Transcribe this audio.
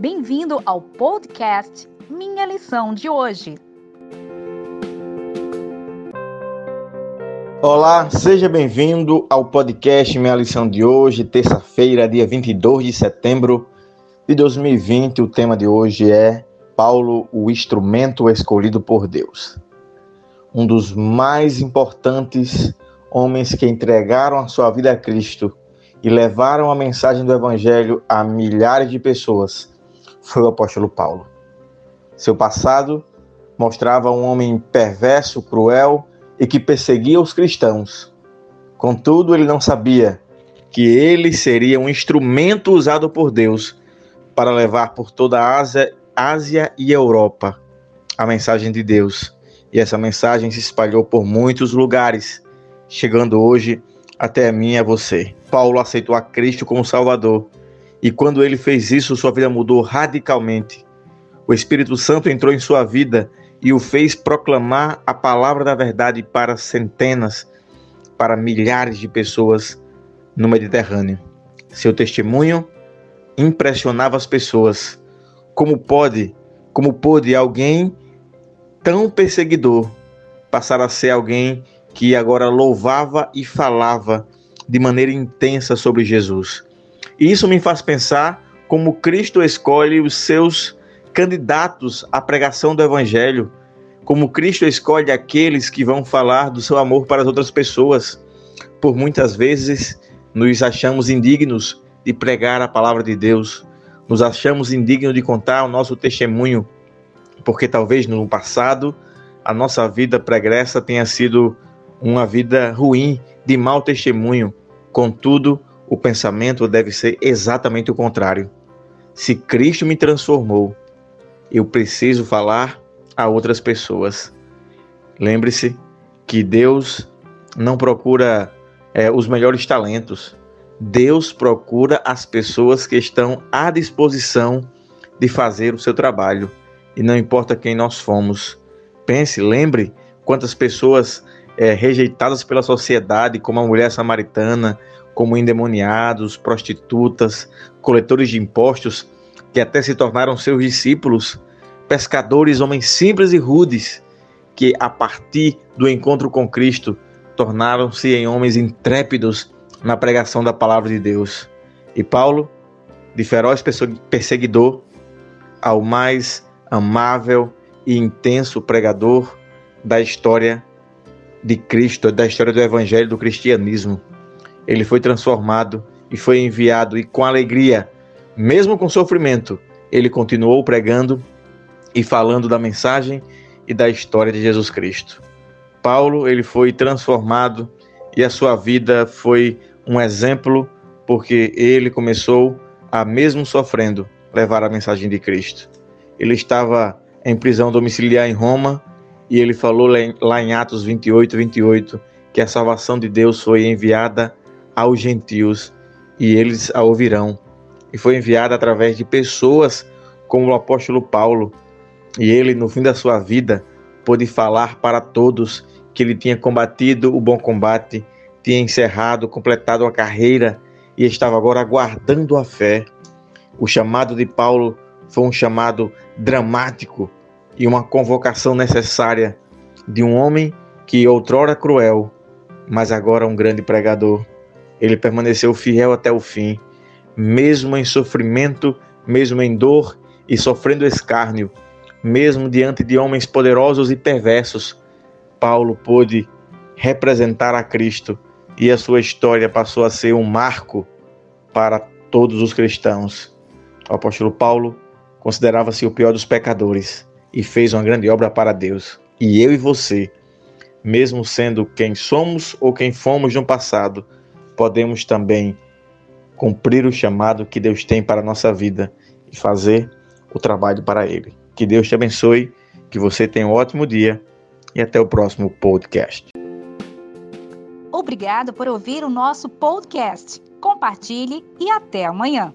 Bem-vindo ao podcast Minha Lição de Hoje. Olá, seja bem-vindo ao podcast Minha Lição de Hoje, terça-feira, dia 22 de setembro de 2020. O tema de hoje é Paulo, o instrumento escolhido por Deus. Um dos mais importantes homens que entregaram a sua vida a Cristo e levaram a mensagem do Evangelho a milhares de pessoas foi o apóstolo Paulo. Seu passado mostrava um homem perverso, cruel e que perseguia os cristãos. Contudo, ele não sabia que ele seria um instrumento usado por Deus para levar por toda a Ásia, Ásia e Europa a mensagem de Deus. E essa mensagem se espalhou por muitos lugares, chegando hoje até a mim e a você. Paulo aceitou a Cristo como Salvador e quando ele fez isso, sua vida mudou radicalmente. O Espírito Santo entrou em sua vida e o fez proclamar a palavra da verdade para centenas, para milhares de pessoas no Mediterrâneo. Seu testemunho impressionava as pessoas. Como pode, como pôde alguém tão perseguidor passar a ser alguém que agora louvava e falava de maneira intensa sobre Jesus? E isso me faz pensar como Cristo escolhe os seus candidatos à pregação do Evangelho, como Cristo escolhe aqueles que vão falar do seu amor para as outras pessoas. Por muitas vezes nos achamos indignos de pregar a palavra de Deus, nos achamos indignos de contar o nosso testemunho, porque talvez no passado a nossa vida pregressa tenha sido uma vida ruim, de mau testemunho. Contudo, o pensamento deve ser exatamente o contrário. Se Cristo me transformou, eu preciso falar a outras pessoas. Lembre-se que Deus não procura é, os melhores talentos. Deus procura as pessoas que estão à disposição de fazer o seu trabalho. E não importa quem nós fomos. Pense, lembre quantas pessoas é, rejeitadas pela sociedade, como a mulher samaritana, como endemoniados, prostitutas, coletores de impostos, que até se tornaram seus discípulos, pescadores, homens simples e rudes, que a partir do encontro com Cristo tornaram-se em homens intrépidos na pregação da palavra de Deus. E Paulo, de feroz perseguidor ao mais amável e intenso pregador da história de Cristo, da história do evangelho do cristianismo ele foi transformado e foi enviado, e com alegria, mesmo com sofrimento, ele continuou pregando e falando da mensagem e da história de Jesus Cristo. Paulo, ele foi transformado e a sua vida foi um exemplo porque ele começou a mesmo sofrendo levar a mensagem de Cristo. Ele estava em prisão domiciliar em Roma e ele falou lá em Atos 28, 28 que a salvação de Deus foi enviada aos gentios e eles a ouvirão. E foi enviada através de pessoas como o apóstolo Paulo. E ele, no fim da sua vida, pôde falar para todos que ele tinha combatido o bom combate, tinha encerrado, completado a carreira e estava agora aguardando a fé. O chamado de Paulo foi um chamado dramático e uma convocação necessária de um homem que outrora cruel, mas agora um grande pregador. Ele permaneceu fiel até o fim, mesmo em sofrimento, mesmo em dor e sofrendo escárnio, mesmo diante de homens poderosos e perversos. Paulo pôde representar a Cristo e a sua história passou a ser um marco para todos os cristãos. O apóstolo Paulo considerava-se o pior dos pecadores e fez uma grande obra para Deus. E eu e você, mesmo sendo quem somos ou quem fomos no passado, podemos também cumprir o chamado que Deus tem para a nossa vida e fazer o trabalho para Ele. Que Deus te abençoe, que você tenha um ótimo dia e até o próximo podcast. Obrigado por ouvir o nosso podcast. Compartilhe e até amanhã.